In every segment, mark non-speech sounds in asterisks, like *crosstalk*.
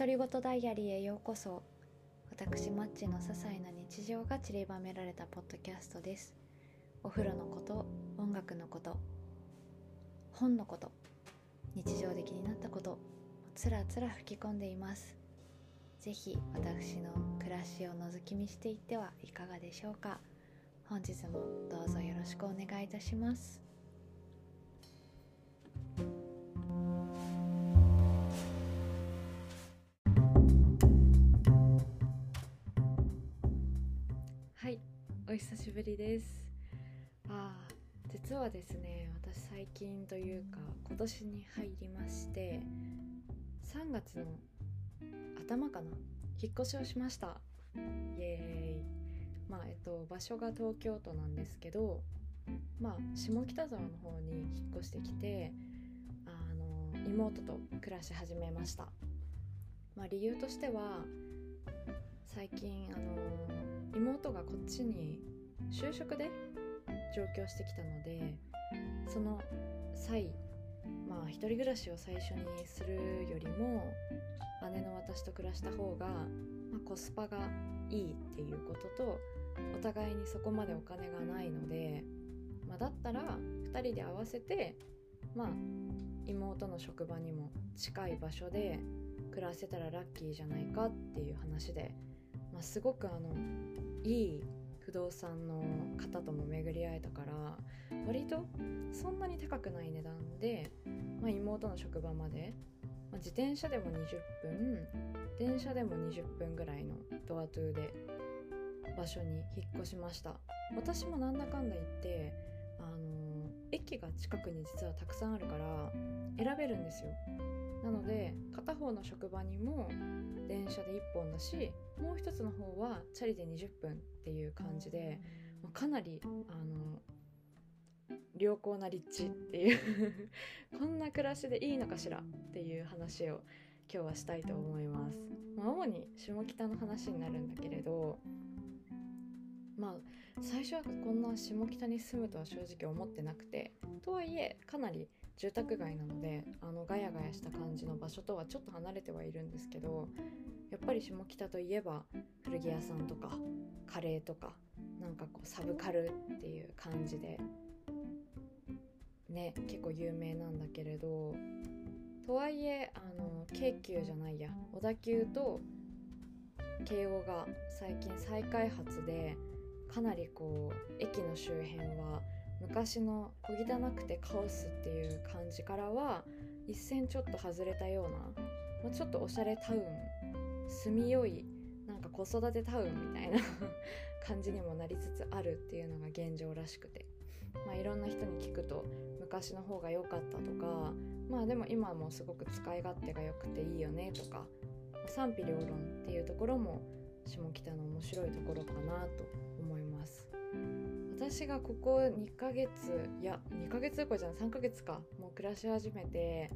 独り言ダイアリーへようこそ。私マッチの些細な日常が散りばめられたポッドキャストです。お風呂のこと音楽のこと本のこと日常で気になったことつらつら吹き込んでいます。ぜひ私の暮らしを覗き見していってはいかがでしょうか。本日もどうぞよろしくお願いいたします。ぶりです。あ実はですね私最近というか今年に入りまして3月の頭かな引っ越しをしました。イエーイ。まあえっと場所が東京都なんですけどまあ下北沢の方に引っ越してきてあの妹と暮らし始めました。まあ理由としては最近あの妹がこっちに就職で上京してきたのでその際まあ一人暮らしを最初にするよりも姉の私と暮らした方が、まあ、コスパがいいっていうこととお互いにそこまでお金がないので、まあ、だったら2人で合わせてまあ妹の職場にも近い場所で暮らせたらラッキーじゃないかっていう話で、まあ、すごくあのいい不動産の方とも巡り会えたから割とそんなに高くない値段で、まあ、妹の職場まで、まあ、自転車でも20分電車でも20分ぐらいのドアトゥーで場所に引っ越しました。私もなんだかんだ言ってあの駅が近くに実はたくさんあるから選べるんですよ。なので片方の職場にも電車で1本だしもう一つの方はチャリで20分っていう感じでかなりあの良好な立地っていう *laughs* こんな暮らしでいいのかしらっていう話を今日はしたいと思います。まあ、主に下北の話になるんだけれどまあ最初はこんな下北に住むとは正直思ってなくてとはいえかなり住宅街なのであのガヤガヤした感じの場所とはちょっと離れてはいるんですけどやっぱり下北といえば古着屋さんとかカレーとかなんかこうサブカルっていう感じでね結構有名なんだけれどとはいえあの京急じゃないや小田急と京王が最近再開発でかなりこう駅の周辺は昔の小汚くてカオスっていう感じからは一線ちょっと外れたような、まあ、ちょっとおしゃれタウン住みよいなんか子育てタウンみたいな *laughs* 感じにもなりつつあるっていうのが現状らしくて、まあ、いろんな人に聞くと昔の方が良かったとかまあでも今もすごく使い勝手が良くていいよねとか賛否両論っていうところも下北の面白いところかなと思います。私がここ2ヶ月いや2ヶ月どころじゃない3ヶ月か。もう暮らし始めて、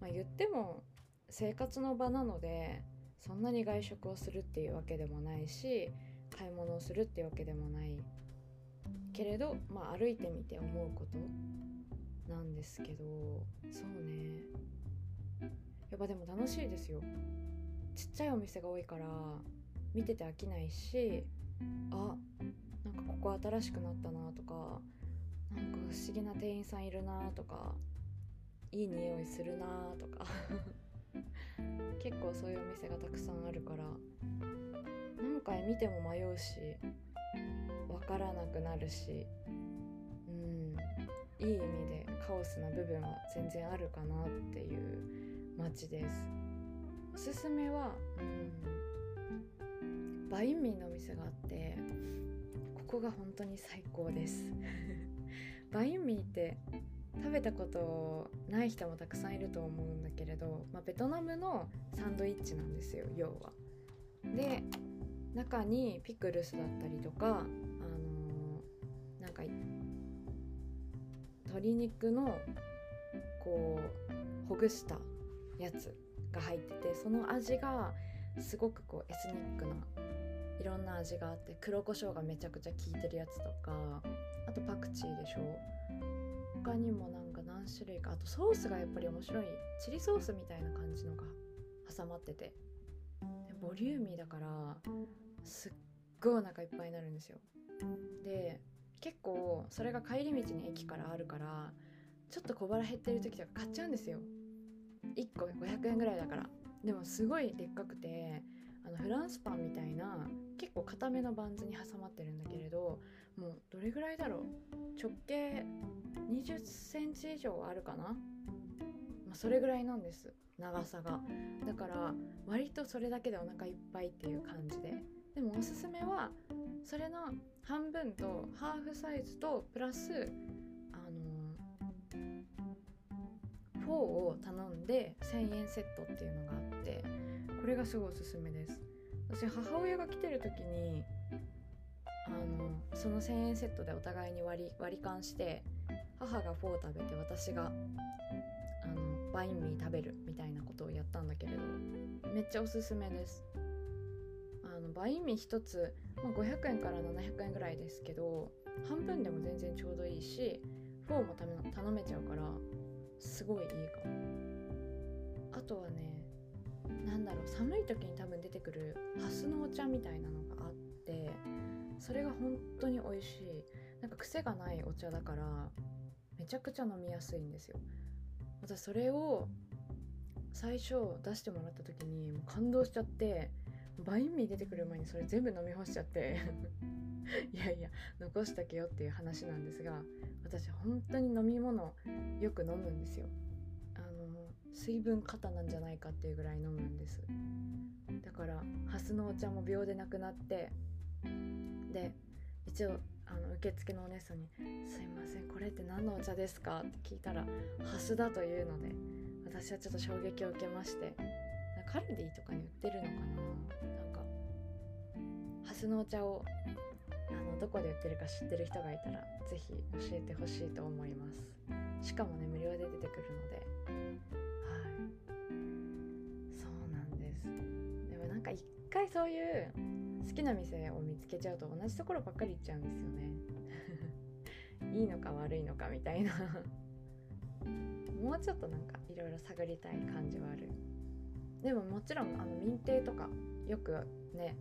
まあ、言っても生活の場なのでそんなに外食をするっていうわけでもないし買い物をするっていうわけでもない。けれど、まあ、歩いてみて思うことなんですけどそうね。やっぱでも楽しいですよ。ちっちゃいお店が多いから見てて飽きないしあなんかここ新しくなったなとかなんか不思議な店員さんいるなとかいい匂いするなとか。*laughs* 結構そういうお店がたくさんあるから何回見ても迷うし分からなくなるしうんいい意味でカオスな部分は全然あるかなっていう街です。おすすめはうんバインミーのお店があってここが本当に最高です *laughs* バインミーって食べたことない人もたくさんいると思うんだけれど、まあ、ベトナムのサンドイッチなんですよ要は。で中にピクルスだったりとか、あのー、なんか鶏肉のこうほぐしたやつが入っててその味がすごくこうエスニックないろんな味があって黒胡椒がめちゃくちゃ効いてるやつとかあとパクチーでしょ。他にもなんか何種類かあとソースがやっぱり面白い。チリソースみたいな感じのが挟まってて。ボリューミーだからすっごいお腹いっぱいになるんですよ。で結構それが帰り道に駅からあるからちょっと小腹減ってる時とか買っちゃうんですよ。1個500円ぐらいだから。でもすごいでっかくてあのフランスパンみたいな結構固めのバンズに挟まってるんだけれどもうどれぐらいだろう？直径20センチ以上あるかな、まあ、それぐらいなんです長さが。だから割とそれだけでお腹いっぱいっていう感じで。でもおすすめはそれの半分とハーフサイズとプラスあのフォーを頼んで1000円セットっていうのがあって。これがすごいおすすめです。私母親が来てる時にあのその1000円セットでお互いに割り割り勘して母がフォー食べて私があのバインミー食べるみたいなことをやったんだけれどめっちゃおすすめです。あのバインミー1つ、まあ、500円から700円ぐらいですけど半分でも全然ちょうどいいしフォーも頼めちゃうからすごいいいかも。あとはねなんだろう寒い時に多分出てくるハスのお茶みたいなのがあってそれが本当に美味しい。なんか癖がないお茶だからめちゃくちゃ飲みやすいんですよ。私それを最初出してもらった時にもう感動しちゃってバインミー出てくる前にそれ全部飲み干しちゃって。*laughs* いやいや残しとけよっていう話なんですが私本当に飲み物よく飲むんですよ。水分過多なんじゃないかっていうぐらい飲むんです。だからハスのお茶も秒でなくなってで一応あの受付のお姉さんに「すいませんこれって何のお茶ですか?」って聞いたら「ハスだ」というので私はちょっと衝撃を受けましてカルディとかに売ってるのかな？なんかハスのお茶をあのどこで売ってるか知ってる人がいたら是非教えてほしいと思います。しかもね無料で出てくるので。回そういう好きな店を見つけちゃうと同じところばっかり行っちゃうんですよね。*laughs* いいのか悪いのかみたいな。もうちょっとなんかいろいろ探りたい感じはある。でももちろんあの民邸とかよくね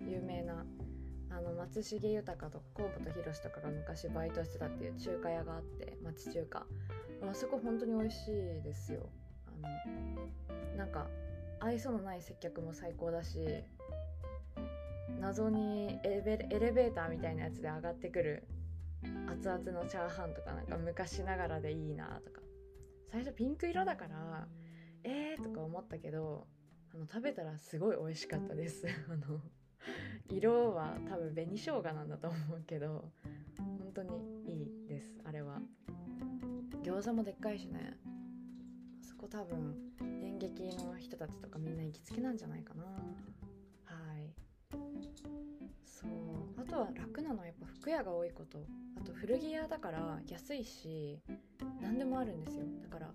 有名なあの松重豊とか河本宏とかが昔バイトしてたっていう中華屋があって町中華。あそこ本当に美味しいですよ。あのなんか愛想のない接客も最高だし謎にエレベーターみたいなやつで上がってくる熱々のチャーハンとかなんか昔ながらでいいなとか。最初ピンク色だからえーとか思ったけどあの食べたらすごい美味しかったです。*laughs* あの色は多分紅生姜なんだと思うけど本当にいいですあれは。餃子もでっかいしね。そこ多分演劇の人たちとかみんな行きつけなんじゃないかな。はい。そう。あとは楽なのはやっぱ服屋が多いこと。あと古着屋だから安いし何でもあるんですよ。だから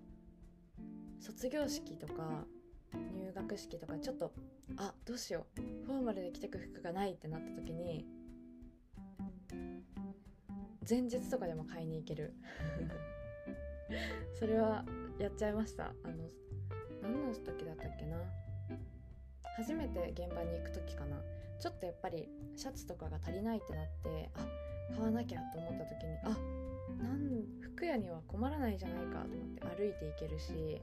卒業式とか入学式とかちょっとあどうしよう。フォーマルで着てく服がないってなった時に前日とかでも買いに行ける。*laughs* それはやっちゃいました。あの何の時だったっけな。初めて現場に行く時かな。ちょっとやっぱりシャツとかが足りないってなってあ買わなきゃと思った時にあなん服屋には困らないじゃないかと思って歩いて行けるし。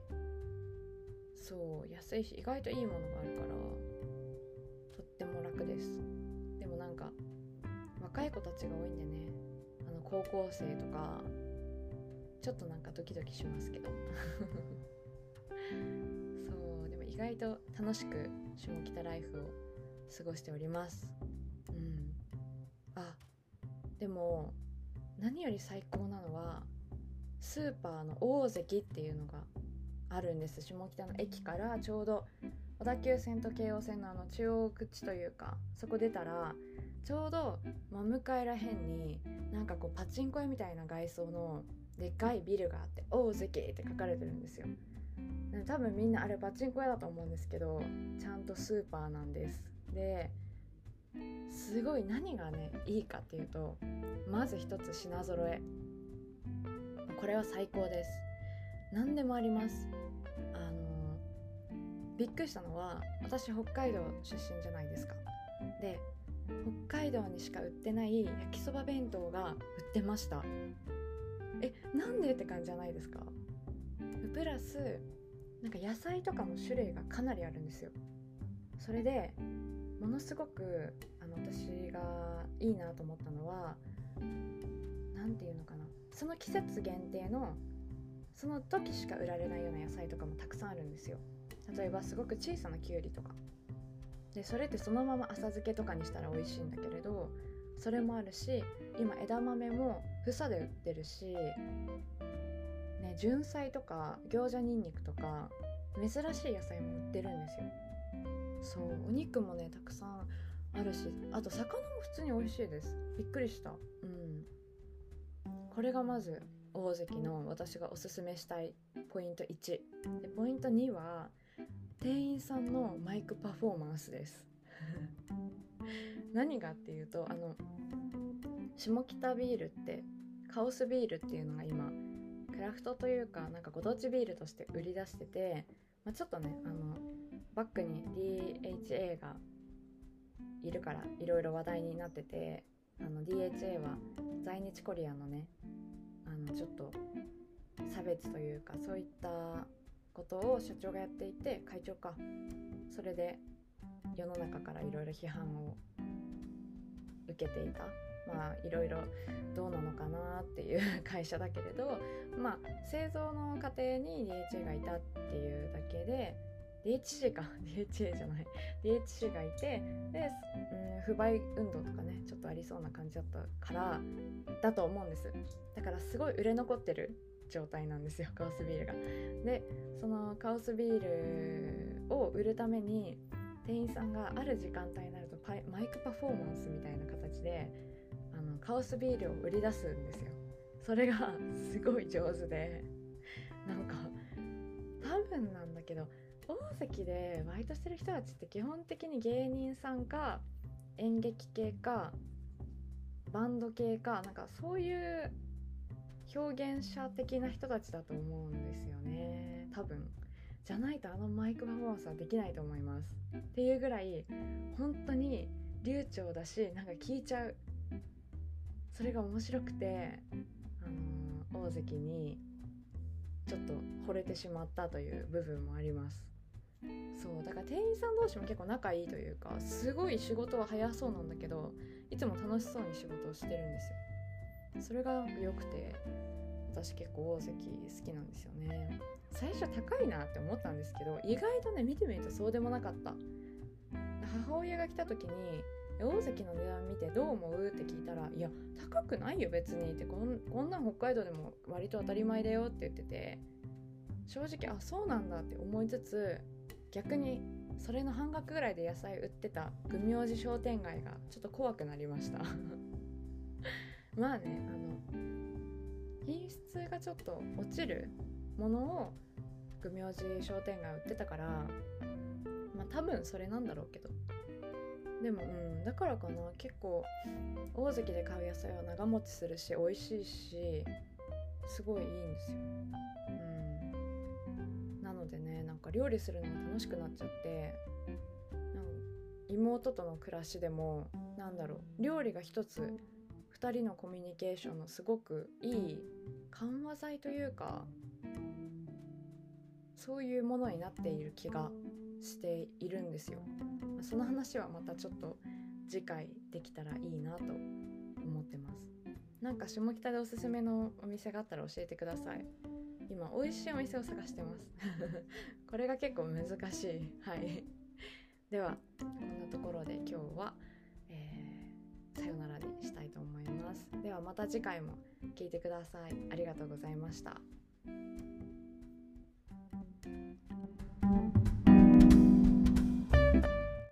そう安いし意外といいものがあるからとっても楽です。でもなんか若い子たちが多いんでねあの高校生とかちょっとなんかドキドキしますけど。外と楽しく下北ライフを過ごしております。うん。あでも何より最高なのはスーパーの大関っていうのがあるんです。下北の駅からちょうど小田急線と京王線のあの中央口というかそこ出たらちょうど真向かいらへんになんかこうパチンコ屋みたいな外装のでっかいビルがあって「大関」って書かれてるんですよ。多分みんなあれパチンコ屋だと思うんですけどちゃんとスーパーなんです。ですごい何がねいいかっていうとまず一つ品揃え。これは最高です。何でもあります。あのびっくりしたのは私北海道出身じゃないですか。で北海道にしか売ってない焼きそば弁当が売ってました。えなんでって感じじゃないですか。プラスなんか野菜とかも種類がかなりあるんですよ。それでものすごくあの私がいいなと思ったのは何て言うのかな。その季節限定のその時しか売られないような野菜とかもたくさんあるんですよ。例えばすごく小さなきゅうりとか。でそれってそのまま浅漬けとかにしたら美味しいんだけれどそれもあるし今枝豆も房で売ってるしね純菜とか餃子にんにくとか珍しい野菜も売ってるんですよ。そうお肉もねたくさんあるしあと魚も普通に美味しいです。びっくりした。うん。これがまず大関の私がおすすめしたいポイント1でポイント2は店員さんのマイクパフォーマンスです。*laughs* 何がっていうとあの下北ビールってカオスビールっていうのが今クラフトというかなんかご当地ビールとして売り出してて、まあ、ちょっとねあのバックに DHA がいるからいろいろ話題になっててあの DHA は在日コリアのねあのちょっと差別というかそういったことを社長がやっていて会長か。それで世の中からいろいろ批判を受けていた。まあいろいろどうなのかなっていう会社だけれどまあ製造の過程に DHA がいたっていうだけで DHC か *laughs* DHA じゃない DHC がいてで、うん、不買運動とかねちょっとありそうな感じだったからだと思うんです。だからすごい売れ残ってる状態なんですよカオスビールが。でそのカオスビールを売るために店員さんがある時間帯になるとマイクパフォーマンスみたいな形でのカオスビールを売り出すんですよ。それが *laughs* すごい上手で。なんか多分なんだけど大関でバイトしてる人たちって基本的に芸人さんか演劇系かバンド系かなんかそういう表現者的な人たちだと思うんですよね。多分。じゃないとあのマイクパフォーマンスはできないと思います。っていうぐらい本当に流暢だしなんか聞いちゃう。それが面白くて、あのー、大関にちょっと惚れてしまったという部分もあります。そうだから店員さん同士も結構仲いいというかすごい仕事は早そうなんだけどいつも楽しそうに仕事をしてるんですよ。それが良くて私結構大関好きなんですよね。最初高いなって思ったんですけど意外とね見てみるとそうでもなかった。母親が来た時に大関の値段見てどう思う？って聞いたら「いや高くないよ別に」ってこんこんなん北海道でも割と当たり前だよって言ってて。正直あそうなんだって思いつつ逆にそれの半額ぐらいで野菜売ってた愚明寺商店街がちょっと怖くなりました。*laughs* まあねあの品質がちょっと落ちるものを愚明寺商店街売ってたからまあ多分それなんだろうけど。でもうんだからかな。結構大関で買う野菜は長持ちするし美味しいしすごいいいんですよ。うん。なのでねなんか料理するのが楽しくなっちゃってなんか妹との暮らしでもなんだろう料理が一つ2人のコミュニケーションのすごくいい緩和剤というかそういうものになっている気がしているんですよ。その話はまたちょっと次回できたらいいなと思ってます。なんか下北でおすすめのお店があったら教えてください。今美味しいお店を探してます *laughs* これが結構難しいはいではこんなところで今日は、えー、さよならにしたいと思いますではまた次回も聴いてくださいありがとうございました